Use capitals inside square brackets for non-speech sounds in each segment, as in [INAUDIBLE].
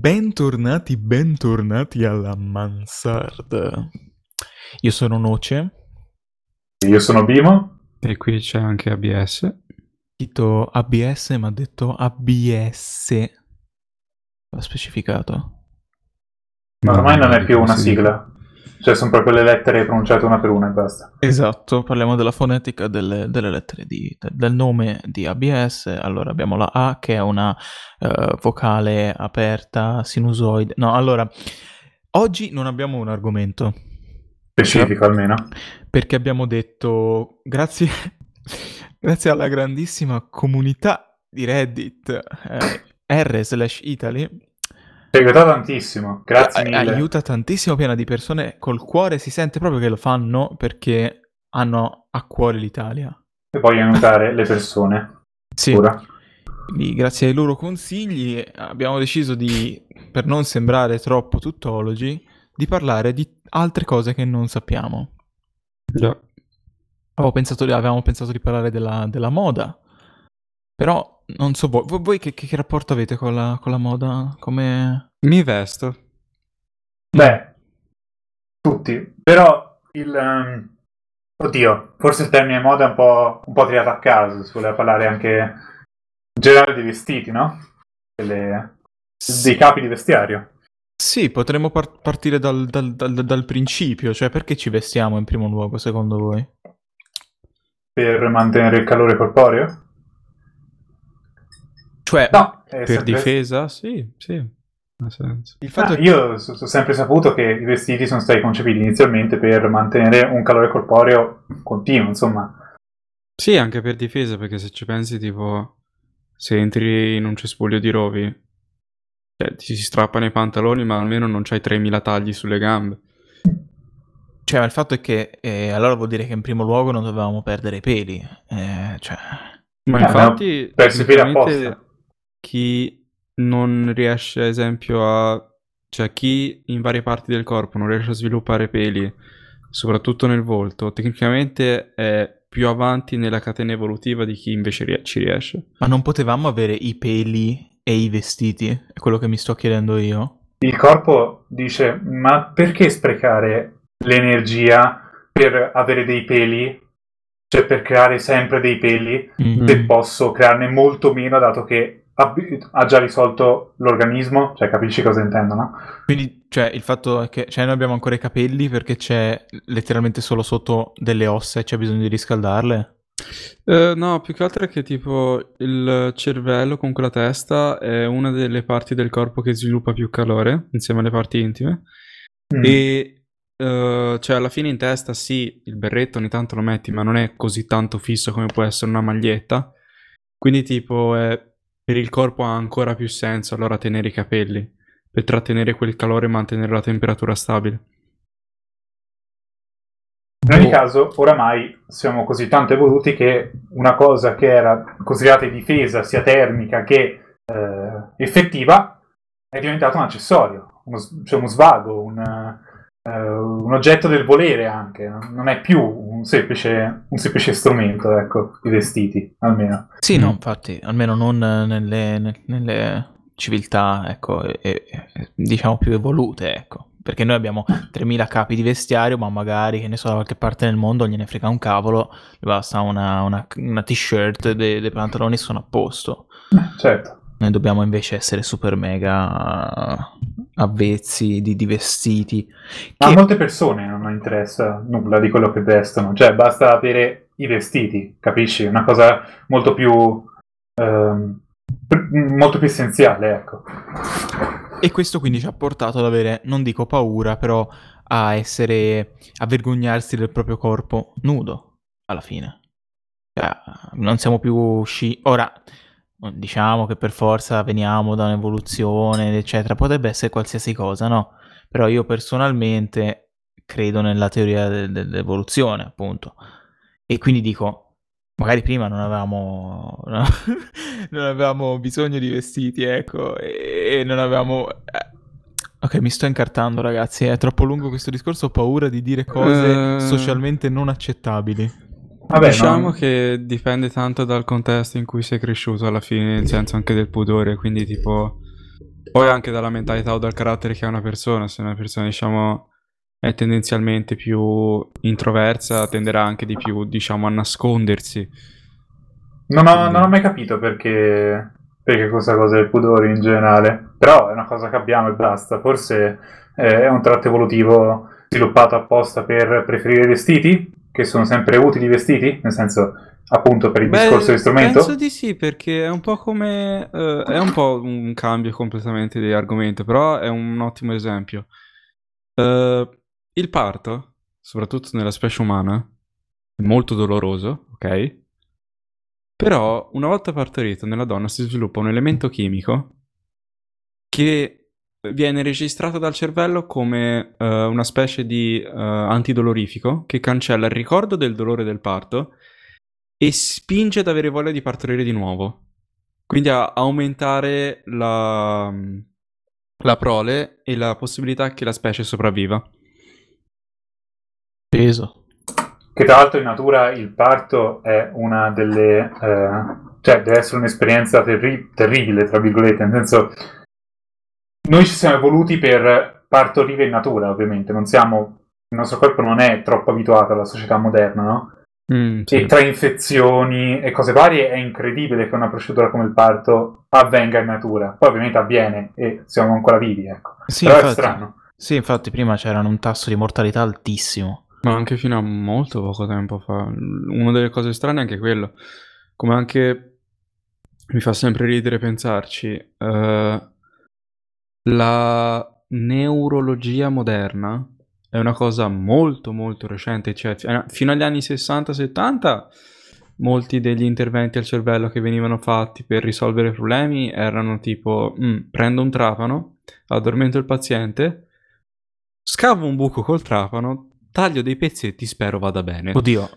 bentornati, bentornati alla mansarda. Io sono Noce. Io sono Bimo. E qui c'è anche ABS. Scritto ABS, ma ha detto ABS. L'ha specificato. Ma ormai non è più una sigla. Cioè sono proprio le lettere pronunciate una per una e basta. Esatto, parliamo della fonetica delle, delle lettere di, del nome di ABS. Allora abbiamo la A che è una uh, vocale aperta, sinusoide. No, allora, oggi non abbiamo un argomento. Specifico almeno. Perché abbiamo detto, grazie, [LAUGHS] grazie alla grandissima comunità di Reddit, eh, r slash Italy, ci aiuta tantissimo, grazie mille. Aiuta tantissimo, piena di persone col cuore, si sente proprio che lo fanno perché hanno a cuore l'Italia. E vogliono aiutare le persone. [LAUGHS] Sì. Pura. Quindi grazie ai loro consigli abbiamo deciso di, per non sembrare troppo tuttologi, di parlare di altre cose che non sappiamo. Già. Avevo pensato, avevamo pensato di parlare della, della moda, però non so voi, voi che, che, rapporto avete con la, con la moda? Come... Mi vesto. Beh, tutti. Però il... Um... Oddio, forse il termine moda è un po', un po' triato a caso, si voleva parlare anche in generale dei vestiti, no? Delle... Dei capi di vestiario. Sì, potremmo par- partire dal, dal, dal, dal, principio, cioè perché ci vestiamo in primo luogo secondo voi? Per mantenere il calore corporeo? Cioè, no, per sempre... difesa? Sì, sì. Il fatto ah, che... Io ho sempre saputo che i vestiti sono stati concepiti inizialmente per mantenere un calore corporeo continuo, insomma. Sì, anche per difesa, perché se ci pensi, tipo, se entri in un cespuglio di rovi, cioè, ti si strappano i pantaloni, ma almeno non c'hai 3000 tagli sulle gambe. Cioè, il fatto è che eh, allora vuol dire che in primo luogo non dovevamo perdere i peli. Eh, cioè... Ma eh, infatti, no, per apposta chi non riesce, ad esempio, a... cioè chi in varie parti del corpo non riesce a sviluppare peli, soprattutto nel volto, tecnicamente è più avanti nella catena evolutiva di chi invece rie- ci riesce. Ma non potevamo avere i peli e i vestiti? È quello che mi sto chiedendo io. Il corpo dice, ma perché sprecare l'energia per avere dei peli? Cioè per creare sempre dei peli, mm-hmm. se posso crearne molto meno dato che ha, già risolto l'organismo, cioè capisci cosa intendo, no? Quindi, cioè, il fatto è che cioè, noi abbiamo ancora i capelli perché c'è letteralmente solo sotto delle ossa e c'è bisogno di riscaldarle? Uh, no, più che altro è che tipo il cervello, con la testa, è una delle parti del corpo che sviluppa più calore insieme alle parti intime. Mm. E uh, cioè alla fine in testa sì, il berretto ogni tanto lo metti, ma non è così tanto fisso come può essere una maglietta. Quindi tipo è per il corpo ha ancora più senso allora tenere i capelli, per trattenere quel calore e mantenere la temperatura stabile. In ogni caso, oramai siamo così tanto evoluti che una cosa che era considerata difesa sia termica che eh, effettiva è diventata un accessorio, uno, cioè uno svago, un, uh, un oggetto del volere anche, non è più un semplice, un semplice strumento, ecco, i vestiti, almeno. Sì, mm. no, infatti, almeno non nelle, nelle civiltà, ecco, e, e, diciamo più evolute, ecco. Perché noi abbiamo 3000 capi di vestiario, ma magari, che ne so, da qualche parte del mondo gliene frega un cavolo, gli basta una, una, una t-shirt, dei, dei pantaloni sono a posto. Certo. Noi dobbiamo invece essere super mega avvezzi di, di vestiti. Ma che... a molte persone non interessa nulla di quello che vestono, cioè basta avere i vestiti, capisci? Una cosa molto più, ehm, molto più essenziale, ecco. E questo quindi ci ha portato ad avere, non dico paura, però a essere, a vergognarsi del proprio corpo nudo, alla fine. Cioè, non siamo più usciti... Ora, diciamo che per forza veniamo da un'evoluzione, eccetera, potrebbe essere qualsiasi cosa, no? Però io personalmente credo nella teoria de- dell'evoluzione, appunto. E quindi dico, magari prima non avevamo, [LAUGHS] non avevamo bisogno di vestiti, ecco, e non avevamo... Eh, ok, mi sto incartando, ragazzi. È troppo lungo questo discorso. Ho paura di dire cose uh... socialmente non accettabili. Vabbè, diciamo non... che dipende tanto dal contesto in cui sei cresciuto alla fine, nel senso anche del pudore, quindi tipo Poi anche dalla mentalità o dal carattere che ha una persona, se una persona diciamo è tendenzialmente più introversa, tenderà anche di più, diciamo, a nascondersi. Non ho, non ho mai capito perché, perché questa cosa del pudore in generale, però è una cosa che abbiamo e basta. Forse è un tratto evolutivo sviluppato apposta per preferire i vestiti, che sono sempre utili i vestiti, nel senso appunto per il Beh, discorso di strumento. Penso di sì, perché è un po' come... eh, è un po' un cambio completamente di argomento, però è un ottimo esempio. Eh, il parto, soprattutto nella specie umana, è molto doloroso, ok? Però una volta partorito nella donna si sviluppa un elemento chimico che viene registrato dal cervello come eh, una specie di eh, antidolorifico che cancella il ricordo del dolore del parto e spinge ad avere voglia di partorire di nuovo. Quindi a aumentare la, la prole e la possibilità che la specie sopravviva. Peso. Che tra l'altro in natura il parto è una delle... eh, cioè deve essere un'esperienza terri- terribile, tra virgolette, nel senso... Noi ci siamo evoluti per partorire in natura, ovviamente, non siamo... Il nostro corpo non è troppo abituato alla società moderna, no? Mm, sì. E tra infezioni e cose varie è incredibile che una procedura come il parto avvenga in natura. Poi ovviamente avviene e siamo ancora vivi, ecco. Sì, Però è infatti. strano. Sì, infatti prima c'era un tasso di mortalità altissimo. Ma anche fino a molto poco tempo fa. Una delle cose strane è anche quello. Come anche mi fa sempre ridere pensarci. eh, la neurologia moderna è una cosa molto molto recente. Cioè, fi- fino agli anni 60-70 molti degli interventi al cervello che venivano fatti per risolvere problemi erano tipo "Mm, prendo un trapano, addormento il paziente, scavo un buco col trapano, taglio dei pezzetti, spero vada bene. Oddio,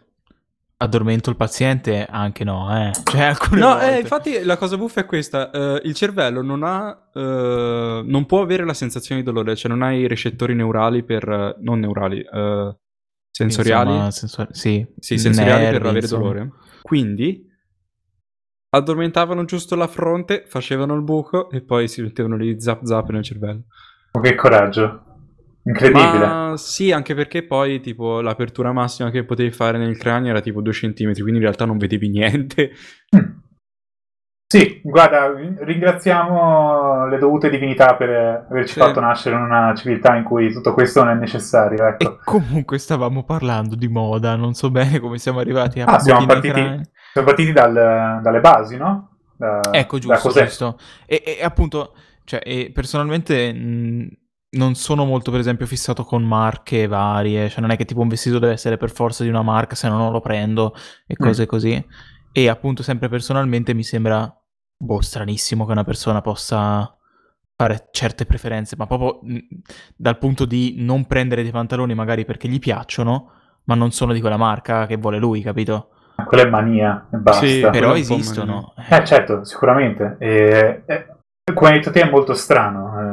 addormento il paziente? Anche no, eh. Cioè, alcune No, volte. eh, infatti la cosa buffa è questa, eh, il cervello non ha, eh, non può avere la sensazione di dolore, cioè non ha i recettori neurali per, eh, non neurali, eh, sensoriali, Insomma, sensori- sì, sì, sensoriali per nervi, avere insomma. dolore. Quindi addormentavano giusto la fronte, facevano il buco e poi si mettevano lì zap zap nel cervello. Ma che coraggio. Incredibile. Ma sì, anche perché poi tipo l'apertura massima che potevi fare nel cranio era tipo 2 cm, quindi in realtà non vedevi niente. Mm. Sì, guarda, ringraziamo le dovute divinità per averci Sì. fatto nascere in una civiltà in cui tutto questo non è necessario, ecco. E comunque stavamo parlando di moda, non so bene come siamo arrivati a Ah, siamo partiti, siamo partiti dal- dalle basi, no? Da- Ecco, giusto, giusto. E, e appunto, cioè, e personalmente mh, non sono molto, per esempio, fissato con marche varie. Cioè, non è che tipo un vestito deve essere per forza di una marca, se no non lo prendo e Mm. cose così. E appunto, sempre personalmente mi sembra, boh, stranissimo che una persona possa fare certe preferenze, ma proprio mh, dal punto di non prendere dei pantaloni magari perché gli piacciono, ma non sono di quella marca che vuole lui, capito? Quella è mania e basta. Sì, Però esistono. Eh, certo, sicuramente. E, eh, come hai detto te è molto strano, eh,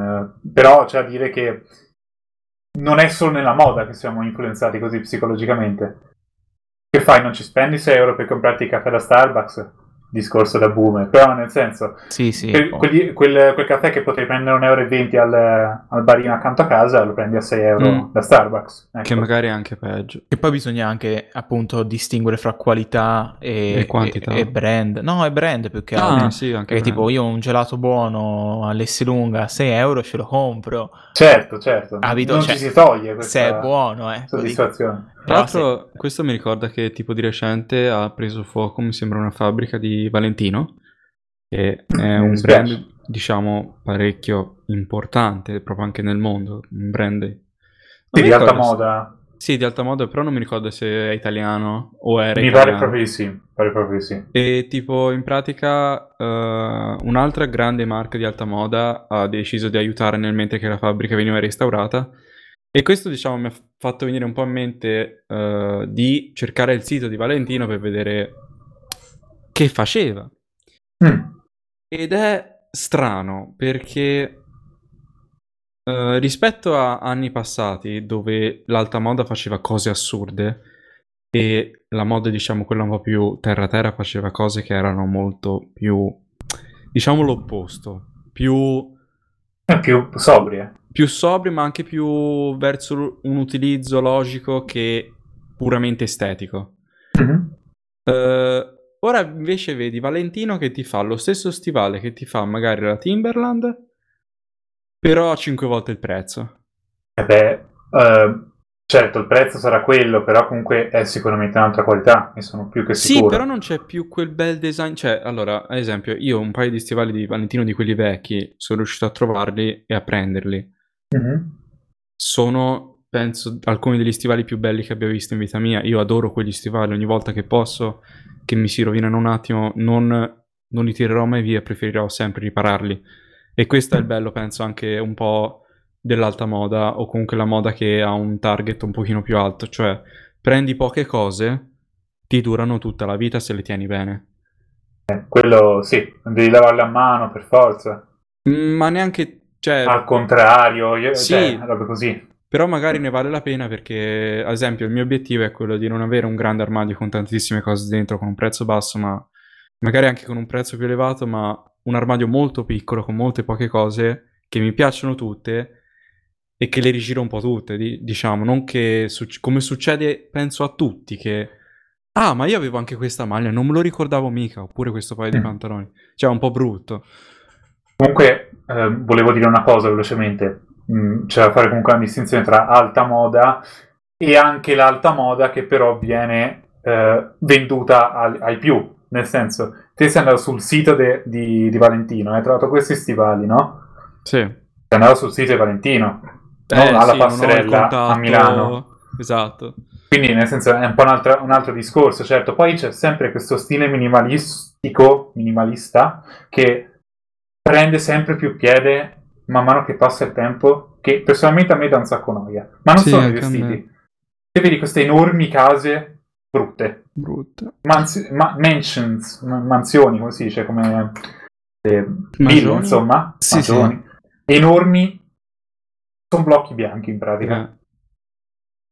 però c'è da dire che non è solo nella moda che siamo influenzati così psicologicamente. Che fai? Non ci spendi 6 euro per comprarti il caffè da Starbucks? Discorso da boomer, però nel senso, Sì, sì. quel, oh. quegli- quel- quel caffè che potevi prendere 1,20 euro al, al barino accanto a casa lo prendi a 6 euro Mm. da Starbucks. Ecco. Che magari è anche peggio. E poi bisogna anche appunto distinguere fra qualità e, E quantità. e- e brand. No, è brand più che Ah, altro. sì, anche Perché brand. tipo io un gelato buono all'Esselunga a 6 euro ce lo compro. Certo, certo, Capito? non Cioè, ci si toglie questa Se è buono, eh. soddisfazione. Tra Però se- l'altro, questo mi ricorda che tipo di recente ha preso fuoco, mi sembra, una fabbrica di Valentino, che è un brand, diciamo, parecchio importante, proprio anche nel mondo, un brand... Sì, di alta ricordo se- moda. Sì, di alta moda, però non mi ricordo se è italiano o era Mi italiano. pare proprio di sì. Pare proprio di sì. E tipo, in pratica, eh, un'altra grande marca di alta moda ha deciso di aiutare nel mentre che la fabbrica veniva restaurata. E questo, diciamo, mi ha fatto venire un po' in mente eh, di cercare il sito di Valentino per vedere che faceva. Mm. Ed è strano perché eh, rispetto a anni passati dove l'alta moda faceva cose assurde e la moda, diciamo, quella un po' più terra-terra faceva cose che erano molto più, diciamo, l'opposto, più È più sobrie. Più sobri, ma anche più verso un utilizzo logico che puramente estetico. Mm-hmm. Uh, ora invece vedi Valentino che ti fa lo stesso stivale che ti fa magari la Timberland, però a 5 volte il prezzo. E beh, uh, Certo, il prezzo sarà quello, però comunque è sicuramente un'altra qualità, ne sono più che sicuro. Sì, però non c'è più quel bel design. Cioè, allora, ad esempio, io un paio di stivali di Valentino di quelli vecchi sono riuscito a trovarli e a prenderli. Mm-hmm. Sono, penso, alcuni degli stivali più belli che abbia visto in vita mia. Io adoro quegli stivali, ogni volta che posso, che mi si rovinano un attimo, non, non li tirerò mai via, preferirò sempre ripararli. E questo è il bello, penso, anche un po' dell'alta moda o comunque la moda che ha un target un pochino più alto, cioè prendi poche cose, ti durano tutta la vita se le tieni bene. Eh, quello sì, devi lavarle a mano per forza. Ma neanche, cioè... Al contrario, io, sì, cioè, roba così. Però magari ne vale la pena perché, ad esempio, il mio obiettivo è quello di non avere un grande armadio con tantissime cose dentro, con un prezzo basso, ma magari anche con un prezzo più elevato, ma un armadio molto piccolo, con molte poche cose, che mi piacciono tutte, e che le rigiro un po' tutte, di, diciamo, non che suc- come succede penso a tutti che ah, ma io avevo anche questa maglia, non me lo ricordavo mica, oppure questo paio mm. di pantaloni. Cioè, è un po' brutto. Comunque, eh, volevo dire una cosa velocemente. Mm, c'è da fare comunque una distinzione tra alta moda e anche l'alta moda che però viene eh, venduta al, ai più. Nel senso, te sei andato sul sito de, di, di Valentino, hai trovato questi stivali, no? Sì. Sei andato sul sito di Valentino eh, alla sì, passerella a Milano. Esatto. Quindi, nel senso, è un po' un altro, un altro, discorso, certo. Poi c'è sempre questo stile minimalistico, minimalista, che prende sempre più piede man mano che passa il tempo, che personalmente a me dà un sacco noia. Ma non sì, sono i vestiti. Se vedi queste enormi case brutte. Brutte. Mansi- ma- mansions, mansioni, come si dice, come... Eh, Bill, insomma. Sì, sì. Enormi sono blocchi bianchi in pratica. Eh.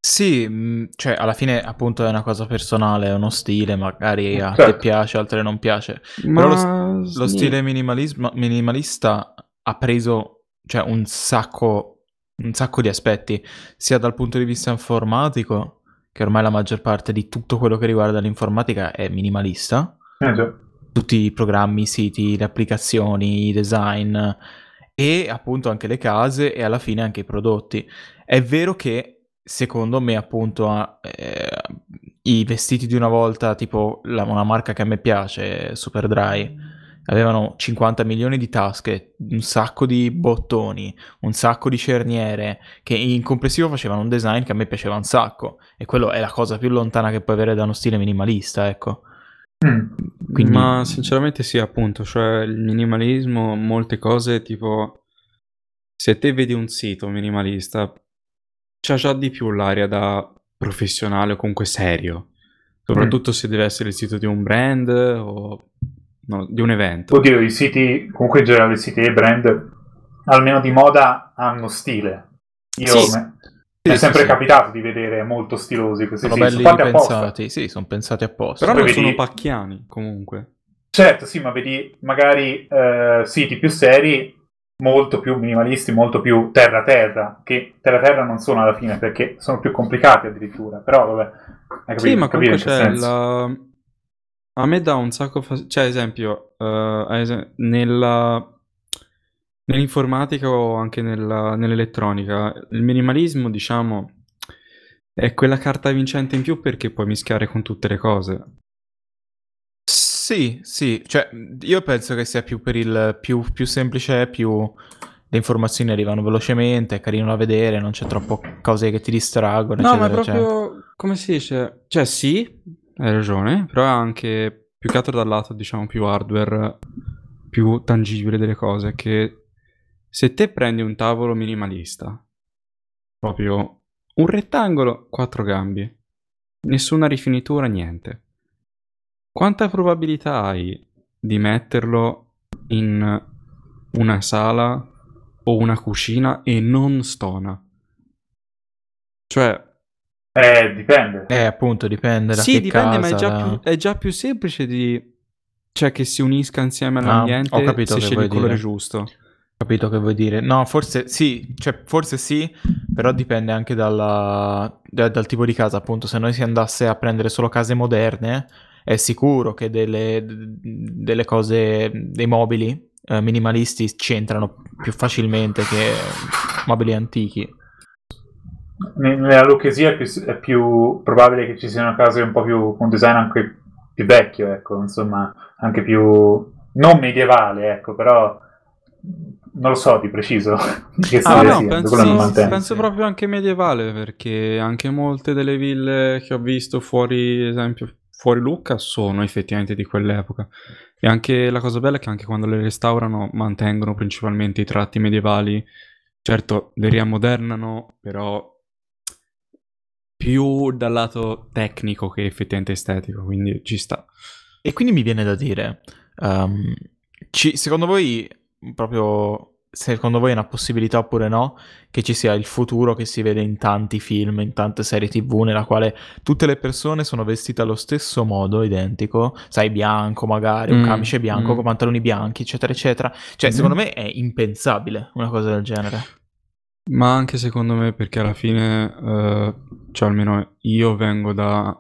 Sì, mm, cioè alla fine appunto è una cosa personale, è uno stile, magari a certo. te piace, a altre non piace. Ma... Però lo, lo stile minimalista ha preso cioè, un, sacco, un sacco di aspetti, sia dal punto di vista informatico, che ormai la maggior parte di tutto quello che riguarda l'informatica è minimalista. Eh, Tutti i programmi, i siti, le applicazioni, i design e appunto anche le case e alla fine anche i prodotti. È vero che secondo me appunto eh, i vestiti di una volta, tipo la, una marca che a me piace, Superdry, avevano 50 milioni di tasche, un sacco di bottoni, un sacco di cerniere, che in complessivo facevano un design che a me piaceva un sacco. E quello è la cosa più lontana che puoi avere da uno stile minimalista, ecco. Mm. Quindi... Ma sinceramente sì, appunto, cioè il minimalismo, molte cose tipo se te vedi un sito minimalista, c'ha già di più l'aria da professionale o comunque serio, soprattutto mm. se deve essere il sito di un brand o no, di un evento. Oddio, i siti, comunque in generale i siti e brand, almeno di moda, hanno stile. Io sì. me... Sì, è sempre sì, capitato di vedere molto stilosi questi sono belli sono pensati, sì, sono pensati apposta. Però Poi non vedi... sono pacchiani comunque. Certo, sì, ma vedi magari eh, siti più seri molto più minimalisti, molto più terra-terra, che terra-terra non sono alla fine perché sono più complicati addirittura, però vabbè. Capito, sì, ma comunque c'è la... A me dà un sacco fastidio, cioè esempio, uh, es- nella... nell'informatica o anche nella... nell'elettronica, il minimalismo, diciamo, è quella carta vincente in più perché puoi mischiare con tutte le cose. Sì, sì, cioè io penso che sia più per il più, più semplice, più le informazioni arrivano velocemente, è carino da vedere, non c'è troppo cose che ti distraggono. No, ma è proprio, cioè... come si dice? Cioè sì, hai ragione, però è anche più che altro dal lato, diciamo, più hardware, più tangibile delle cose, che se te prendi un tavolo minimalista, proprio un rettangolo, quattro gambi, nessuna rifinitura, niente quanta probabilità hai di metterlo in una sala o una cucina e non stona? Cioè... Eh, dipende. Eh, appunto, dipende da Sì, dipende, casa, ma è già, più, è già, più, semplice di... Cioè, che si unisca insieme ah, all'ambiente ah, se scegli il colore dire. giusto. Capito che vuoi dire? No, forse sì, cioè forse sì, però dipende anche dalla, da- dal tipo di casa, appunto. Se noi si andasse a prendere solo case moderne, è sicuro che delle, delle cose, dei mobili eh, minimalisti ci entrano più facilmente che mobili antichi. Nella Lucchesia è più, è più probabile che ci siano case un po' più con design anche più vecchio, ecco, insomma, anche più non medievale, ecco, però non lo so di preciso [LAUGHS] che ah, no, penso, sì, penso proprio anche medievale perché anche molte delle ville che ho visto fuori esempio fuori Lucca sono effettivamente di quell'epoca. E anche la cosa bella è che anche quando le restaurano mantengono principalmente i tratti medievali. Certo le riammodernano però più dal lato tecnico che effettivamente estetico quindi ci sta. E quindi mi viene da dire um, ci, secondo voi proprio secondo voi è una possibilità oppure no che ci sia il futuro che si vede in tanti film, in tante serie tv nella quale tutte le persone sono vestite allo stesso modo, identico, sai, bianco magari, un mm, camice bianco mm. con pantaloni bianchi, eccetera, eccetera. Cioè, mm. secondo me è impensabile una cosa del genere. Ma anche secondo me perché alla fine, eh, cioè almeno io vengo da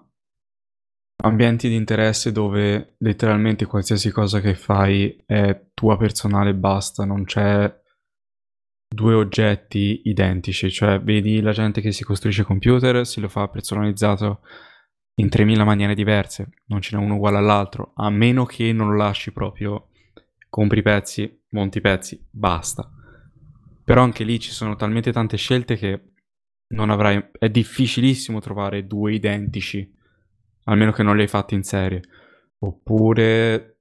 ambienti di interesse dove letteralmente qualsiasi cosa che fai è tua personale basta, non c'è due oggetti identici, cioè vedi la gente che si costruisce computer, si lo fa personalizzato in 3000 maniere diverse, non ce n'è uno uguale all'altro, a meno che non lo lasci proprio, compri pezzi, monti pezzi, basta. Però anche lì ci sono talmente tante scelte che non avrai, è difficilissimo trovare due identici almeno che non li hai fatti in serie. Oppure,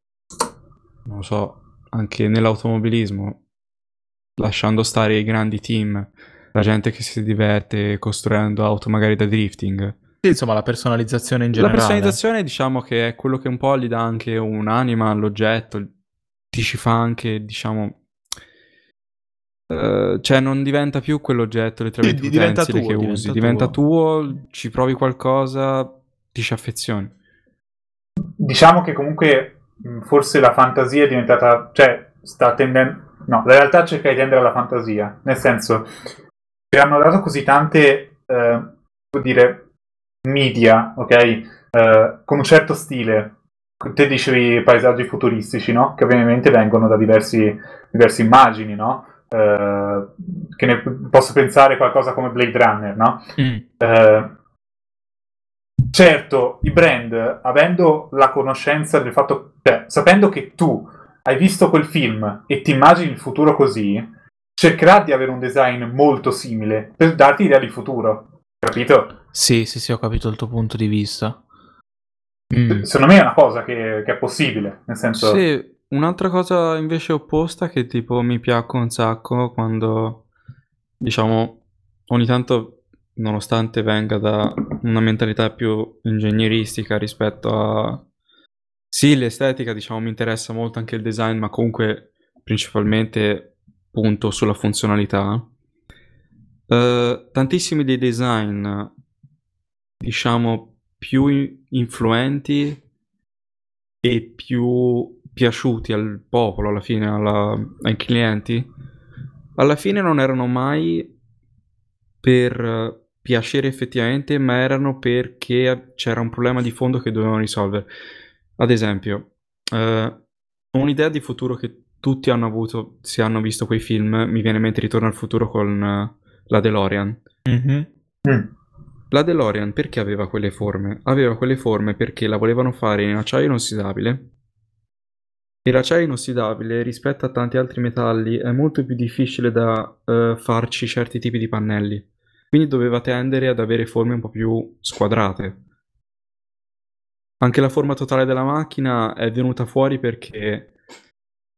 non so, anche nell'automobilismo, lasciando stare i grandi team, la gente che si diverte costruendo auto magari da drifting. Sì, insomma, la personalizzazione in generale. La personalizzazione diciamo che è quello che un po' gli dà anche un'anima all'oggetto, ti ci fa anche, diciamo... Uh, cioè non diventa più quell'oggetto letteralmente sì, diventa tuo, che diventa usi, tuo. diventa tuo, ci provi qualcosa, ti ci affezioni. Diciamo che comunque forse la fantasia è diventata, cioè sta tendendo, no, la realtà cerca di tendere alla fantasia, nel senso che hanno dato così tante, eh, dire, media, ok, eh, con un certo stile. Te dicevi paesaggi futuristici, no? Che ovviamente vengono da diversi, diverse immagini, no? Eh, che ne posso pensare qualcosa come Blade Runner, no? Mm. Eh, Certo, i brand, avendo la conoscenza del fatto, cioè, sapendo che tu hai visto quel film e ti immagini il futuro così, cercherà di avere un design molto simile per darti idea di futuro. Capito? Sì, sì, sì, ho capito il tuo punto di vista. Mm. Secondo me è una cosa che, che, è possibile, nel senso... Sì, un'altra cosa invece opposta che tipo mi piacque un sacco quando, diciamo, ogni tanto nonostante venga da una mentalità più ingegneristica rispetto a... Sì, l'estetica, diciamo, mi interessa molto anche il design, ma comunque principalmente punto sulla funzionalità. Uh, tantissimi dei design, diciamo, più influenti e più piaciuti al popolo, alla fine, alla, ai clienti, alla fine non erano mai per piacere effettivamente, ma erano perché c'era un problema di fondo che dovevano risolvere. Ad esempio, eh, un'idea di futuro che tutti hanno avuto se hanno visto quei film, mi viene in mente Ritorno al futuro con uh, la DeLorean. Mm-hmm. Mm. La DeLorean perché aveva quelle forme? Aveva quelle forme perché la volevano fare in acciaio inossidabile e l'acciaio inossidabile rispetto a tanti altri metalli è molto più difficile da uh, farci certi tipi di pannelli quindi doveva tendere ad avere forme un po' più squadrate. Anche la forma totale della macchina è venuta fuori perché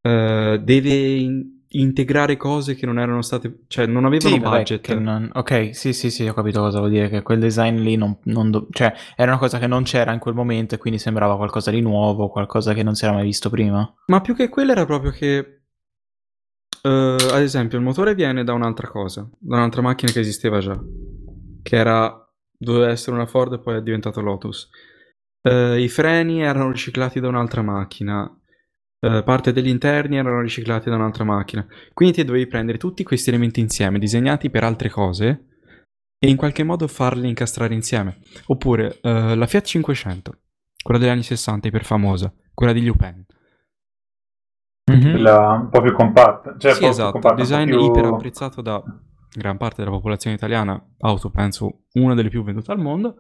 eh, deve in- integrare cose che non erano state, cioè non avevano sì, budget. non... Ok, sì, sì, sì, ho capito cosa vuol dire, che quel design lì non, non do... cioè, era una cosa che non c'era in quel momento e quindi sembrava qualcosa di nuovo, qualcosa che non si era mai visto prima. Ma più che quello era proprio che Uh, ad esempio, il motore viene da un'altra cosa, da un'altra macchina che esisteva già, che era, doveva essere una Ford e poi è diventato Lotus. Uh, I freni erano riciclati da un'altra macchina. eh, parte degli interni erano riciclati da un'altra macchina. Quindi ti dovevi prendere tutti questi elementi insieme, disegnati per altre cose, e in qualche modo farli incastrare insieme. Oppure la Fiat 500, quella degli anni 60, iper famosa, quella di Lupin. Mhm. Quella un po' più compatta. Cioè, sì, esatto, compatta, design più- iper apprezzato da gran parte della popolazione italiana, auto penso una delle più vendute al mondo,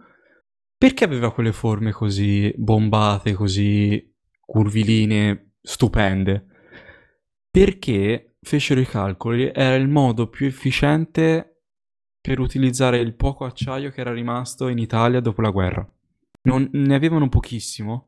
perché aveva quelle forme così bombate, così curvilinee, stupende? Perché fecero i calcoli, era il modo più efficiente per utilizzare il poco acciaio che era rimasto in Italia dopo la guerra. Non, ne avevano pochissimo,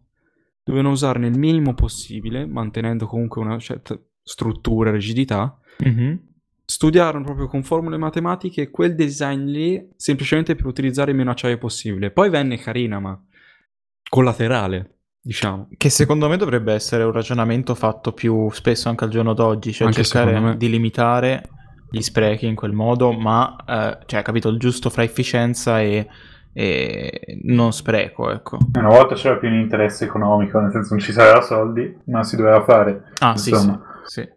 dovevano usarne il minimo possibile, mantenendo comunque una certa struttura e rigidità, Mhm. studiarono proprio con formule matematiche quel design lì semplicemente per utilizzare il meno acciaio possibile. Poi venne carina, ma collaterale, diciamo. Che secondo me dovrebbe essere un ragionamento fatto più spesso anche al giorno d'oggi, cioè Anche cercare di limitare gli sprechi in quel modo, ma eh, cioè, capito, il giusto fra efficienza e, e non spreco, ecco. Una volta c'era più un interesse economico, nel senso non ci sarebbero soldi, ma si doveva fare. Ah, sì, sì, sì.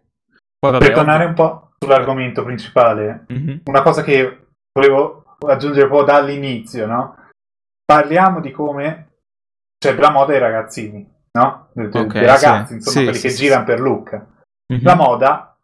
Poi vabbè, per tornare un po' sull'argomento principale, Mhm. una cosa che volevo aggiungere un po' dall'inizio, no? Parliamo di come c'è la moda dei ragazzini, no? Dei, dei Ok, ragazzi, sì. insomma, Sì, quelli sì, che girano per Lucca. Mhm. La moda,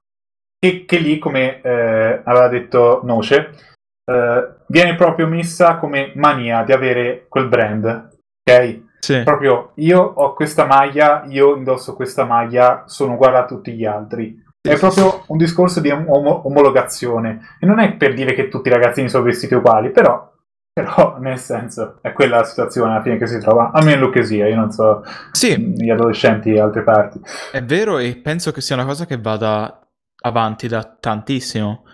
che, che lì, come eh, aveva detto Noce, eh, viene proprio messa come mania di avere quel brand, ok? Sì. Proprio io ho questa maglia, io indosso questa maglia, sono uguale a tutti gli altri. È sì, proprio un discorso di om- om- omologazione. E non è per dire che tutti i ragazzini sono vestiti uguali, però, però nel senso, è quella la situazione alla fine che si trova. Almeno in Lucchesia, io non so Sì, gli adolescenti di altre parti. È vero e penso che sia una cosa che vada avanti da tantissimo.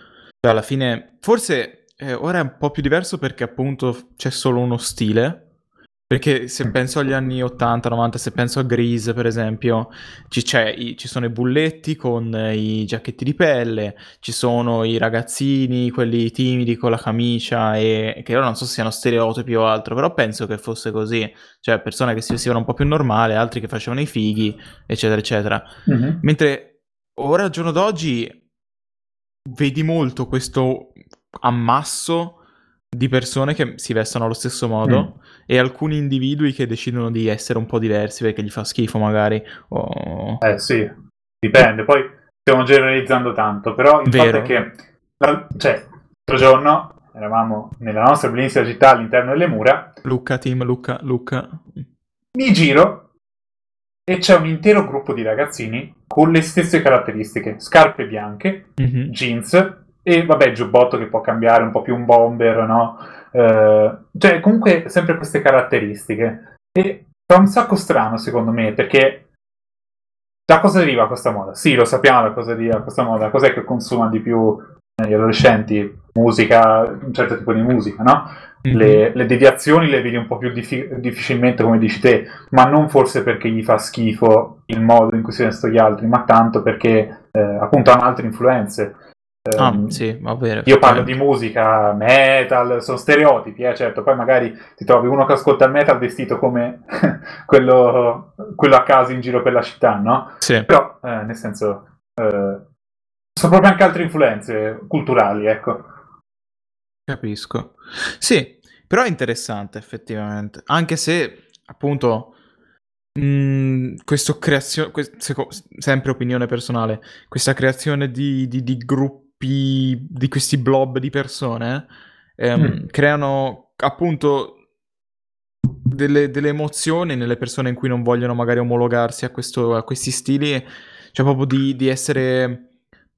Cioè, alla fine, forse eh, ora è un po' più diverso perché appunto c'è solo uno stile. Perché se penso agli anni 80, 90, se penso a Grease per esempio, ci, c'è i- ci sono i bulletti con eh, i giacchetti di pelle, ci sono i ragazzini, quelli timidi con la camicia e che ora non so se siano stereotipi o altro, però penso che fosse così. Cioè persone che si vestivano un po' più normale, altri che facevano i fighi, eccetera, eccetera. Mhm. Mentre ora al giorno d'oggi vedi molto questo ammasso di persone che si vestono allo stesso modo e alcuni individui che decidono di essere un po' diversi perché gli fa schifo magari o... Eh sì, dipende. Poi stiamo generalizzando tanto, però il Vero. fatto è che, la- cioè, l'altro giorno eravamo nella nostra bellissima città all'interno delle mura, Luca, team, Luca, Luca. mi giro e c'è un intero gruppo di ragazzini con le stesse caratteristiche, scarpe bianche, Mhm. jeans e vabbè giubbotto che può cambiare un po' più un bomber, no? Eh, cioè comunque sempre queste caratteristiche e fa un sacco strano secondo me perché da cosa deriva questa moda? Sì, lo sappiamo da cosa deriva questa moda, cos'è che consuma di più gli adolescenti? Musica, un certo tipo di musica, no? Mhm. Le, le deviazioni le vedi un po' più diffi- difficilmente, come dici te, ma non forse perché gli fa schifo il modo in cui si vestono gli altri, ma tanto perché eh, appunto hanno altre influenze. Ah, Ehm, sì, bene. io parlo di musica, metal, sono stereotipi, eh, certo. Poi magari ti trovi uno che ascolta il metal vestito come [LAUGHS] quello, quello a caso in giro per la città, no? Sì. Però, eh, nel senso, eh, sono proprio anche altre influenze culturali, ecco. Capisco. Sì, però è interessante effettivamente, anche se appunto mh, questo creazione, sempre opinione personale, questa creazione di, di- di gruppi, di questi blob di persone, ehm, Mm. creano appunto delle, delle emozioni nelle persone in cui non vogliono magari omologarsi a, questo- a questi stili, cioè proprio di, di essere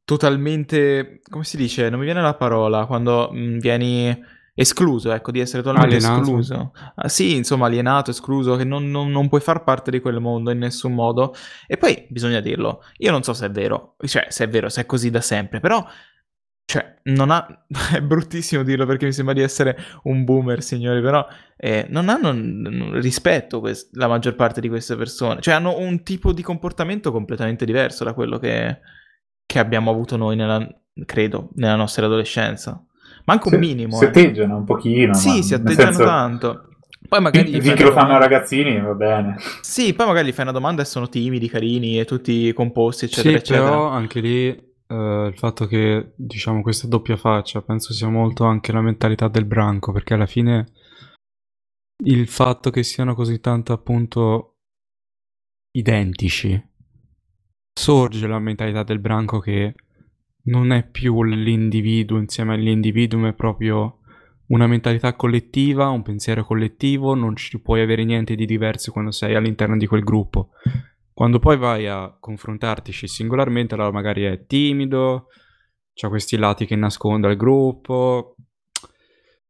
totalmente, come si dice, non mi viene la parola, quando mh, vieni escluso, ecco, di essere totalmente Alienato. escluso. Ah, sì, insomma, alienato, escluso, che non, non- non puoi far parte di quel mondo in nessun modo. E poi bisogna dirlo, io non so se è vero, cioè se è vero, se è così da sempre, però, cioè, non ha... [LAUGHS] è bruttissimo dirlo perché mi sembra di essere un boomer, signori, però eh, non hanno rispetto quest- la maggior parte di queste persone, cioè hanno un tipo di comportamento completamente diverso da quello che, che abbiamo avuto noi, nella, credo, nella nostra adolescenza. Ma anche un minimo. Si eh. atteggiano un pochino. Sì, ma si atteggiano senso, tanto. Poi magari Fin- finché lo fanno ragazzini va bene. Sì, poi magari gli fai una domanda e sono timidi, carini e tutti composti, eccetera, sì, eccetera. però anche lì eh, il fatto che, diciamo, questa doppia faccia, penso sia molto anche la mentalità del branco, perché alla fine il fatto che siano così tanto appunto identici, sorge la mentalità del branco che non è più l'individuo insieme all'individuo, ma è proprio una mentalità collettiva, un pensiero collettivo, non ci puoi avere niente di diverso quando sei all'interno di quel gruppo. Quando poi vai a confrontartici singolarmente, allora magari è timido, c'ha questi lati che nasconde al gruppo.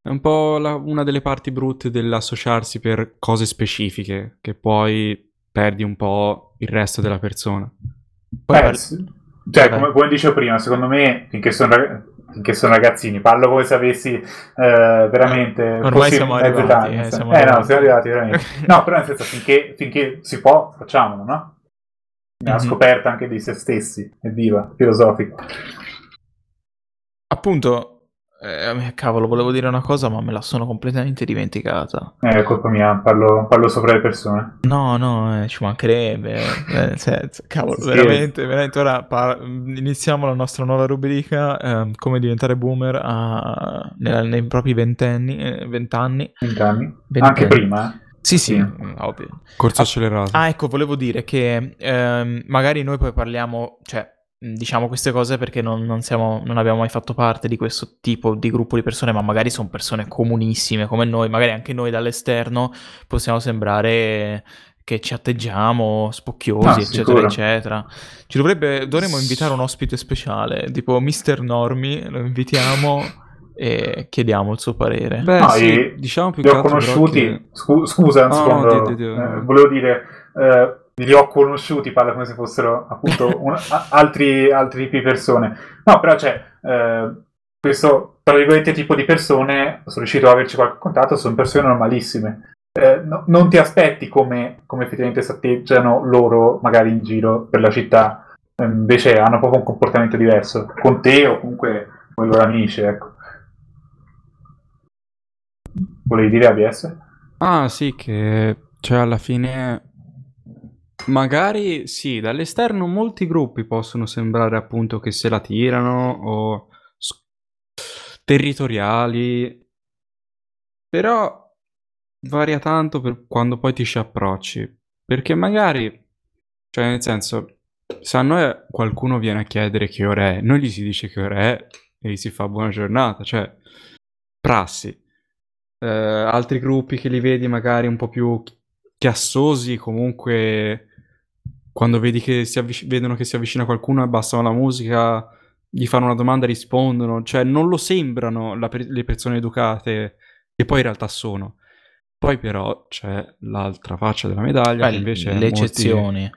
È un po' la- una delle parti brutte dell'associarsi per cose specifiche, che poi perdi un po' il resto della persona. Poi Eh, sì. Cioè, come, come dicevo prima, secondo me, finché sono, rag- finché sono ragazzini, parlo come se avessi eh, veramente... Ormai fossi siamo arrivati, eh, siamo eh, no, arrivati. siamo arrivati veramente. No, però nel senso, finché, finché si può, facciamolo, no? Una Mhm. scoperta anche di se stessi, evviva, filosofico. Appunto, eh, cavolo, volevo dire una cosa, ma me la sono completamente dimenticata. Eh, È colpa mia, parlo, parlo sopra le persone. No, no, eh, ci mancherebbe. eh, [LAUGHS] nel senso, cavolo, Sì. veramente, veramente. Ora par- iniziamo la nostra nuova rubrica, ehm, come diventare boomer a- nella- nei propri ventenni, eh, vent'anni. Vent'anni. Anche prima, eh. Sì, sì, Sì. mm, ovvio. Corso accelerato. Ah, ecco, volevo dire che ehm, magari noi poi parliamo, cioè, mh, diciamo queste cose perché non, non siamo, non abbiamo mai fatto parte di questo tipo di gruppo di persone, ma magari sono persone comunissime come noi, magari anche noi dall'esterno possiamo sembrare che ci atteggiamo spocchiosi, Ah, eccetera, sicuro. eccetera. Ci dovrebbe, dovremmo invitare un ospite speciale, tipo Mr. Normi, lo invitiamo e chiediamo il suo parere. Beh, No, sì, i- diciamo più li che ho conosciuti. che- scu- scusa, No, no, eh, volevo dire, eh, li ho conosciuti, parla come se fossero appunto [LAUGHS] un- a- altri, altri tipi di persone. No, però c'è eh, questo tra virgolette tipo di persone. Sono riuscito ad averci qualche contatto. Sono persone normalissime. Eh, no- non ti aspetti come, come effettivamente si atteggiano loro, magari in giro per la città. Eh, invece hanno proprio un comportamento diverso con te o comunque con i loro amici. Ecco. Volevi dire ABS? Ah, sì, che cioè alla fine magari sì, dall'esterno molti gruppi possono sembrare appunto che se la tirano o s- territoriali, però varia tanto per quando poi ti ci approcci, perché magari, cioè nel senso, se a noi qualcuno viene a chiedere che ora è, noi gli si dice che ora è e gli si fa buona giornata, cioè prassi. Eh, altri gruppi che li vedi magari un po' più chiassosi, comunque quando vedi che si avvic- vedono che si avvicina qualcuno abbassano la musica, gli fanno una domanda e rispondono, cioè non lo sembrano per- le persone educate che poi in realtà sono. Poi però c'è l'altra faccia della medaglia Eh, che invece le molti- eccezioni.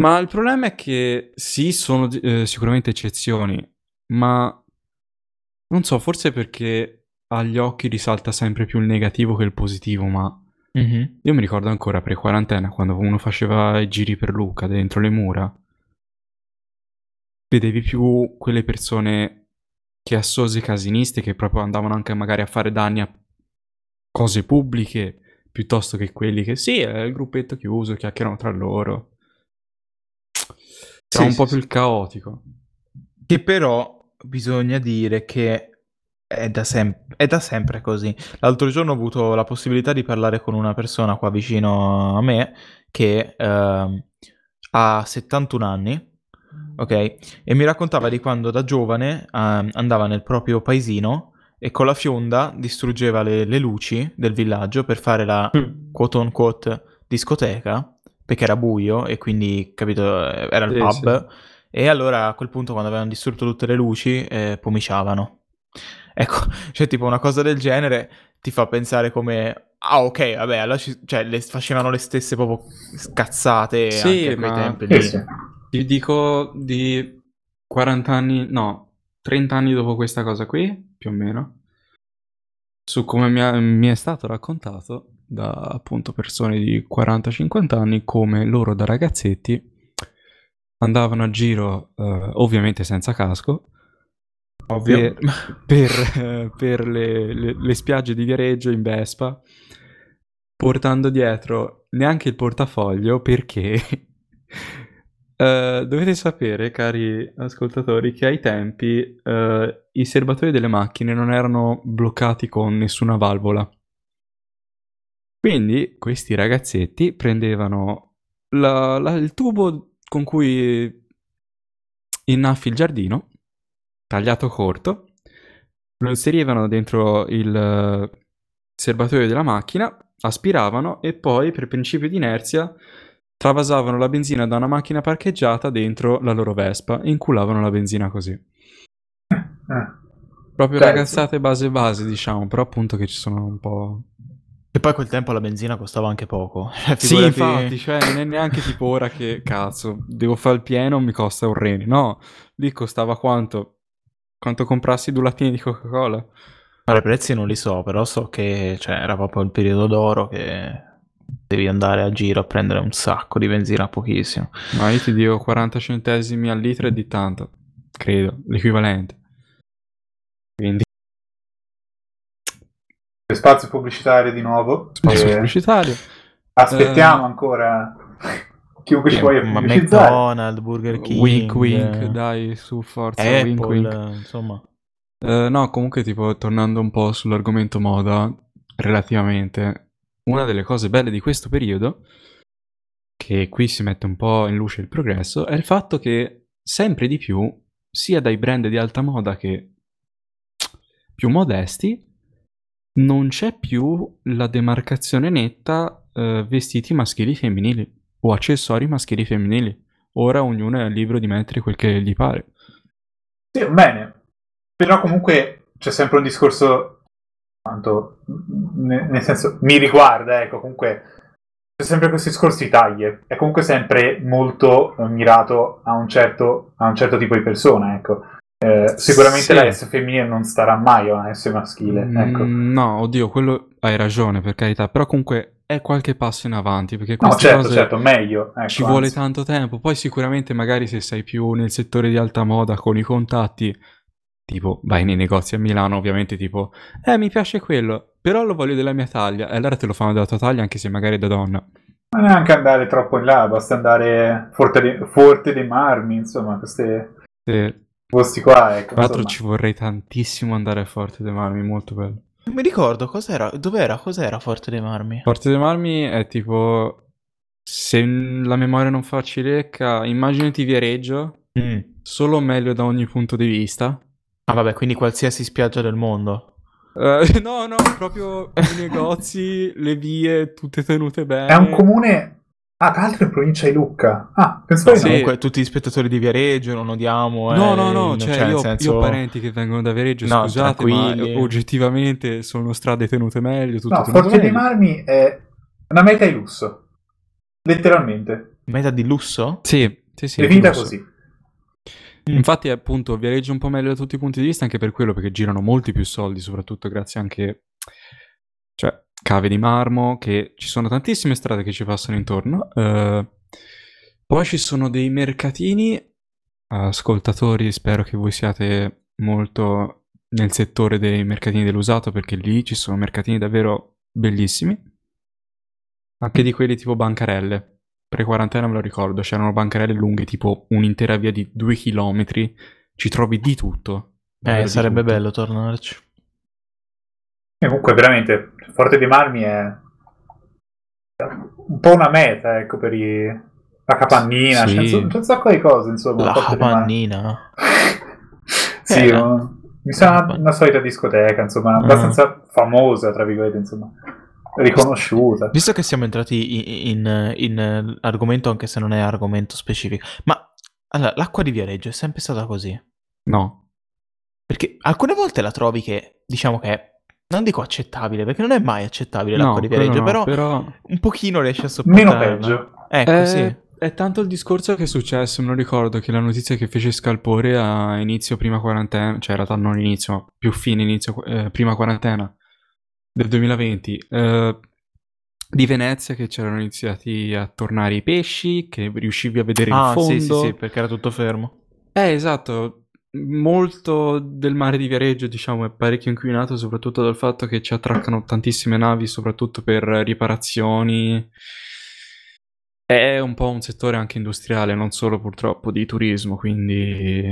Ma il problema è che sì, sono eh, sicuramente eccezioni, ma non so, forse perché agli occhi risalta sempre più il negativo che il positivo, ma Mhm. io mi ricordo ancora pre-quarantena quando uno faceva i giri per Lucca dentro le mura, vedevi più quelle persone chiassose casiniste che proprio andavano anche magari a fare danni a cose pubbliche piuttosto che quelli che sì, è il gruppetto chiuso, chiacchierano tra loro. Era Sì, un sì, po' sì. più il caotico. Che però bisogna dire che è da, sem- è da sempre così. L'altro giorno ho avuto la possibilità di parlare con una persona qua vicino a me che ehm, ha 71 anni, ok? E mi raccontava di quando da giovane ehm, andava nel proprio paesino e con la fionda distruggeva le, le luci del villaggio per fare la quote on quote discoteca perché era buio e quindi capito eh, era il Sì, pub e allora a quel punto quando avevano distrutto tutte le luci eh, pomiciavano ecco [LAUGHS] cioè tipo una cosa del genere ti fa pensare come ah ok vabbè allora ci- cioè le facevano le stesse proprio scazzate Sì, anche a quei ma- tempi Sì, lì sì. Ti dico di 40 anni, no, 30 anni dopo questa cosa qui, più o meno, su come mi, ha- mi è stato raccontato da appunto persone di 40-50 anni come loro da ragazzetti andavano a giro, eh, ovviamente senza casco, ovvio per, [LAUGHS] per, per le, le- le spiagge di Viareggio in Vespa portando dietro neanche il portafoglio perché [LAUGHS] eh, dovete sapere, cari ascoltatori, che ai tempi eh, i serbatoi delle macchine non erano bloccati con nessuna valvola. Quindi questi ragazzetti prendevano la- la- il tubo con cui innaffi il giardino, tagliato corto, lo inserivano dentro il eh, serbatoio della macchina, aspiravano e poi per principio di inerzia travasavano la benzina da una macchina parcheggiata dentro la loro Vespa e inculavano la benzina così. Eh. Proprio Certo. ragazzate base base, diciamo, però appunto che ci sono un po'... E poi a quel tempo la benzina costava anche poco. [LAUGHS] Cioè, Sì, figurati- infatti, cioè non è neanche tipo ora che cazzo, devo fare il pieno, mi costa un rene. No, lì costava quanto? Quanto comprassi due lattine di Coca-Cola? Ora, i prezzi non li so, però so che cioè, era proprio il periodo d'oro che devi andare a giro a prendere un sacco di benzina a pochissimo. No, io ti dico 40 centesimi al litro è di tanto, credo, l'equivalente. Quindi, Spazio pubblicitario di nuovo. spazio Eh, pubblicitario. aspettiamo Eh, ancora chiunque ci voglia ma. McDonald's, Burger King, Wink wink, eh, dai, su forza, Apple, wink wink. eh, insomma. Eh, no, comunque, tipo, tornando un po' sull'argomento moda, relativamente, una delle cose belle di questo periodo, che qui si mette un po' in luce il progresso, è il fatto che sempre di più, sia dai brand di alta moda che più modesti, non c'è più la demarcazione netta eh, vestiti maschili e femminili o accessori maschili e femminili. Ora ognuno è libero di mettere quel che gli pare. Sì, bene. Però comunque c'è sempre un discorso, quanto, ne- nel senso, mi riguarda, ecco, comunque c'è sempre questo discorso di taglie. È comunque sempre molto mirato a un certo, a un certo tipo di persona, ecco. Eh, sicuramente Sì. la S femminile non starà mai a una S maschile, ecco. Mm, no, oddio, quello hai ragione, per carità, però comunque è qualche passo in avanti, perché No, queste certo, certo, meglio. Ecco, ci vuole anzi. tanto tempo. Poi sicuramente magari se sei più nel settore di alta moda con i contatti, tipo vai nei negozi a Milano, ovviamente tipo, eh mi piace quello, però lo voglio della mia taglia, e allora te lo fanno della tua taglia anche se magari è da donna. Non neanche andare troppo in là, basta andare Forte, de- Forte dei Marmi, insomma, questi Sì. posti qua, ecco. Tra l'altro ci vorrei tantissimo andare a Forte dei Marmi, molto bello. Non mi ricordo cos'era, dov'era, cos'era Forte dei Marmi? Forte dei Marmi è tipo, se la memoria non fa cilecca, immaginati Viareggio, Mm. solo meglio da ogni punto di vista. Ah vabbè, quindi qualsiasi spiaggia del mondo. Eh, [LAUGHS] no, no, proprio i negozi, le vie, tutte tenute bene. È un comune... Ah, tra l'altro in provincia di Lucca. Ah, pensavo No, no. Sì. Comunque tutti gli spettatori di Viareggio non odiamo. eh, No, no, no, non- cioè, nel io, senso- io ho parenti che vengono da Viareggio, No, scusate, ma oggettivamente sono strade tenute meglio, tutto No, Forte dei. Marmi è una meta di lusso. Letteralmente. Meta di lusso? Sì, sì, sì. Definita giusto. così. Infatti, appunto, Viareggio un po' meglio da tutti i punti di vista, anche per quello, perché girano molti più soldi, soprattutto grazie anche, cioè, cave di marmo, che ci sono tantissime strade che ci passano intorno. eh, poi ci sono dei mercatini, ascoltatori, spero che voi siate molto nel settore dei mercatini dell'usato, perché lì ci sono mercatini davvero bellissimi. Anche di quelli tipo bancarelle. Pre-quarantena me lo ricordo, c'erano bancarelle lunghe tipo un'intera via di due chilometri, ci trovi di tutto. Eh, sarebbe tutto. bello tornarci. E comunque, veramente, Forte dei Marmi è un po' una meta, ecco, per i... la capannina. Sì. C'è, un so- c'è un sacco di cose, insomma. La capannina. [LAUGHS] sì, Eh. un- mi sa una, una solita discoteca, insomma, Mm. abbastanza famosa, tra virgolette, insomma, riconosciuta. Visto che siamo entrati in, in- in argomento, anche se non è argomento specifico, ma allora, l'acqua di Viareggio è sempre stata così? No. Perché alcune volte la trovi che, diciamo che è, non dico accettabile, perché non è mai accettabile l'acqua No, di Viareggio, no, però, però... un pochino riesce a sopportarla. Meno peggio. Ecco, Eh, sì. È tanto il discorso che è successo, me lo ricordo, che la notizia che fece scalpore a inizio prima quarantena, cioè in realtà non inizio, ma più fine inizio, eh, prima quarantena del 2020, eh, di Venezia che c'erano iniziati a tornare i pesci, che riuscivi a vedere il Ah, fondo. sì, sì, sì, perché era tutto fermo. Eh, esatto. Molto del mare di Viareggio, diciamo, è parecchio inquinato, soprattutto dal fatto che ci attraccano tantissime navi, soprattutto per riparazioni. È un po' un settore anche industriale, non solo purtroppo di turismo, quindi...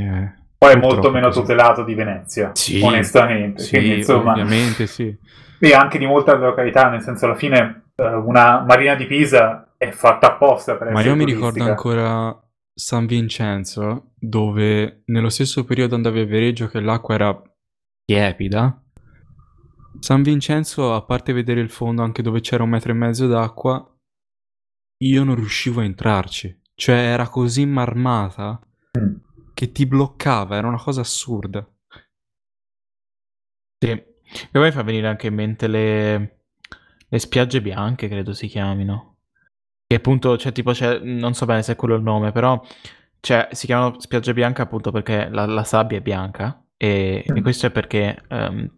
Poi è molto meno così. tutelato di Venezia, Sì, onestamente. Sì, Quindi, insomma, ovviamente sì. e anche di molte altre località, nel senso, alla fine eh, una marina di Pisa è fatta apposta per Ma essere io mi ricordo ancora San Vincenzo, dove nello stesso periodo andavi a Viareggio che l'acqua era tiepida. San Vincenzo, a parte vedere il fondo anche dove c'era un metro e mezzo d'acqua, io non riuscivo a entrarci. Cioè era così marmata Mm. che ti bloccava, era una cosa assurda. Sì. E poi mi fa venire anche in mente le, le spiagge bianche, credo si chiamino. Che appunto, cioè, tipo, c'è, non so bene se è quello il nome, però cioè, si chiamano spiagge bianche appunto perché la, la sabbia è bianca. E, e Mm. questo è perché ehm,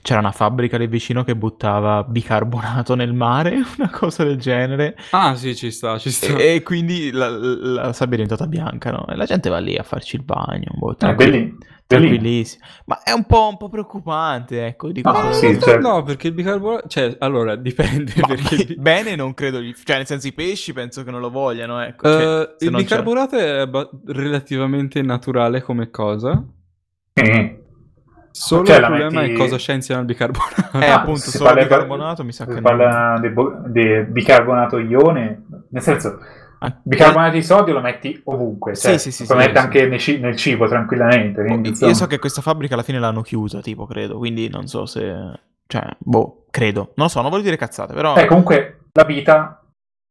c'era una fabbrica lì vicino che buttava bicarbonato nel mare, [LAUGHS] una cosa del genere. Ah sì, ci sta, ci sta. E, e quindi la, la sabbia è diventata bianca, no? E la gente va lì a farci il bagno, boh, Eh, bellino. Tranquillissimo. Ma è un po', un po' preoccupante, ecco, dico Ah, solo- sì, cioè- no, perché il bicarbonato... Cioè, allora, dipende Ma perché... il bene non credo, gli- cioè nel senso i pesci penso che non lo vogliano, ecco. cioè, se il non c'è- bicarbonato è relativamente naturale come cosa. Sì. Solo Cioè, il la problema metti- è cosa scienziano il bicarbonato. Eh, Ah, appunto, solo di- bicarbonato mi sa che si no. parla di, bo- di bicarbonato ione, nel senso, bicarbonato di sodio lo metti ovunque, cioè, Sì, sì, sì, lo sì, metti sì. anche nel, ci- nel cibo tranquillamente. quindi, Io insomma. so che questa fabbrica alla fine l'hanno chiusa, tipo, credo, quindi non so se... Cioè, boh, credo. Non lo so, non voglio dire cazzate, però... Eh, comunque la vita,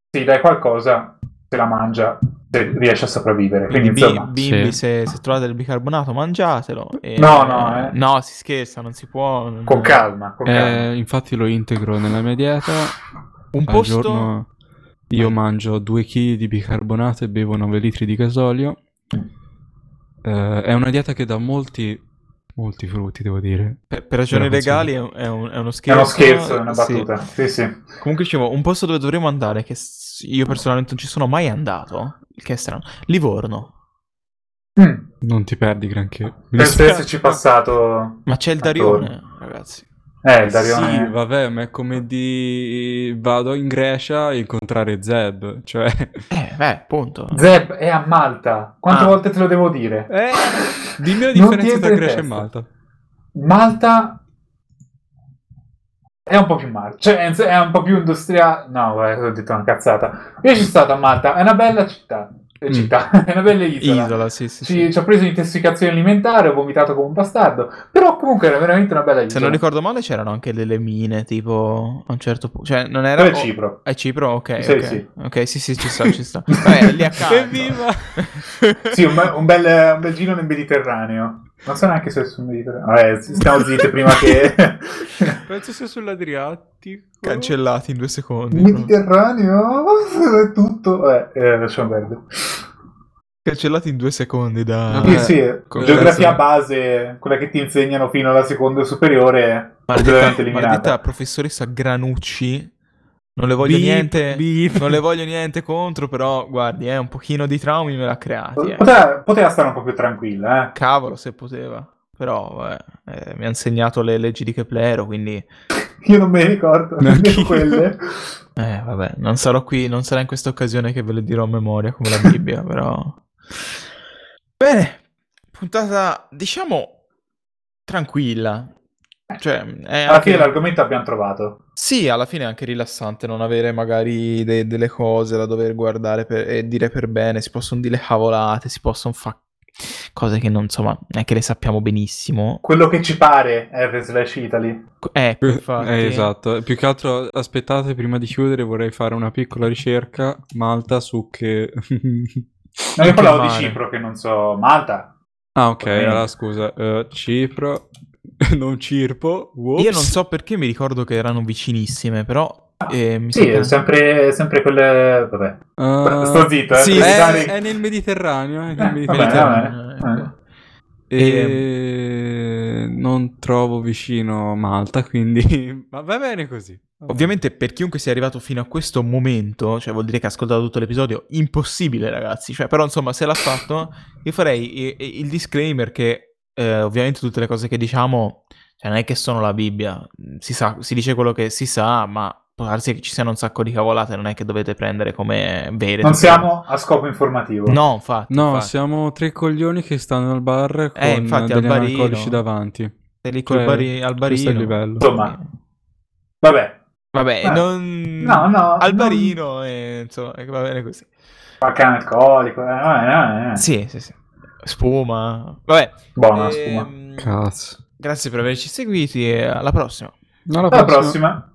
se dai qualcosa, se la mangia, se riesce a sopravvivere. Quindi, insomma, bimbi, Sì. se, se trovate del bicarbonato, mangiatelo. e- No, no, eh. No, si scherza, non si può. non- con calma, con calma. Eh, infatti lo integro nella mia dieta. Un posto... giorno io mangio 2 kg di bicarbonato e bevo 9 litri di gasolio. Eh, è una dieta che dà molti, molti frutti, devo dire. Per, per ragioni legali è, un- è un- è uno È scherzo. uno scherzo, è una sì. battuta. Sì, sì. Comunque dicevo, un posto dove dovremmo andare, che s- io personalmente non ci sono mai andato, il che è strano, Livorno. Mm. Non ti perdi granché. Mi Penso di esserci passato. Ma c'è il Attorno. Darione, ragazzi. Eh, Darione. Sì, vabbè, ma è come di vado in Grecia a incontrare Zeb, cioè Eh, beh, punto. Zeb è a Malta. Quante Ah. volte te lo devo dire? eh, dimmi [LAUGHS] la differenza tra Grecia e testa. Malta. Malta è un po' più Malta, cioè è è un po' più industriale. No, vabbè, ho detto una cazzata. Io ci sono stato a Malta, è una bella città. Eh, Mm. città, [LAUGHS] è una bella isola. Isola, sì, sì, Ci, sì. ci ho preso intossicazione alimentare, ho vomitato come un bastardo. Però comunque era veramente una bella isola. Se non ricordo male c'erano anche delle mine, tipo, a un certo punto. Cioè, non era... Quello è Cipro. È Cipro? Ok, Sì, ok. sì. Ok, sì, sì, ci sta, ci sta. Vabbè, lì accanto. [LAUGHS] Evviva! Sì, un, be- un bel, un bel giro nel Mediterraneo. Non so neanche se è sul Mediterraneo. Vabbè, stiamo zitti prima che... [LAUGHS] Penso sia sull'Adriatico. Cancellati in due secondi. Mediterraneo è tutto. Vabbè, eh, lasciamo perdere. Cancellati in due secondi da... Sì, sì, con- geografia base, quella che ti insegnano fino alla seconda superiore, Maledetta, maledetta professoressa Granucci. Non le voglio Beep, niente. beep. Non le voglio niente contro, però guardi, eh, un pochino di traumi me l'ha creati. eh. Poteva, poteva stare un po' più tranquilla, eh. Cavolo, se poteva. Però eh, mi ha insegnato le leggi di Keplero, quindi Io non me ne ricordo, Neanche nemmeno quelle. eh, vabbè, non sarò qui, non sarà in questa occasione che ve le dirò a memoria come la Bibbia, [LAUGHS] però Bene, puntata diciamo tranquilla. Cioè, è Alla anche- fine l'argomento abbiamo trovato. Sì, alla fine è anche rilassante non avere magari de- delle cose da dover guardare per- e dire per bene, si possono dire cavolate, si possono fare cose che non, insomma, non è che le sappiamo benissimo. Quello che ci pare R slash Italy. Ecco, infatti. Eh, esatto, più che altro aspettate prima di chiudere vorrei fare una piccola ricerca Malta su che... [LAUGHS] No, io parlavo di. Cipro, che non so, Malta. ah ok, allora scusa, eh, Cipro, [LAUGHS] non Cirpo, whoops. Io non so perché mi ricordo che erano vicinissime, però eh, mi Sì, che- sempre, sempre quelle... Vabbè. Ah, Sto zitto, eh. sì, è, evitare- è nel Mediterraneo, è nel Eh, vabbè, Mediterraneo. vabbè. ecco. E non trovo vicino Malta, quindi [LAUGHS] ma va bene così. Ovviamente per chiunque sia arrivato fino a questo momento, cioè vuol dire che ha ascoltato tutto l'episodio, impossibile ragazzi, cioè però insomma se l'ha fatto io farei il disclaimer che eh, ovviamente tutte le cose che diciamo cioè, non è che sono la Bibbia, si, sa, si dice quello che si sa, ma può darsi che ci siano un sacco di cavolate, non è che dovete prendere come vere. Non siamo a scopo informativo. No, infatti. No, infatti. siamo tre coglioni che stanno al bar con Eh, infatti, al degli barino. analcolici davanti. Sei lì col Cioè, bari- al questo è il barino. livello. Insomma, vabbè, Vabbè, Eh. non... No, no, Al non- barino, e, insomma, e va bene così. qualche alcolico, eh, eh, eh. Sì, sì, sì. Spuma. Vabbè. Buona ehm, spuma. Cazzo. Grazie per averci seguiti e alla prossima. Alla Alla prossima.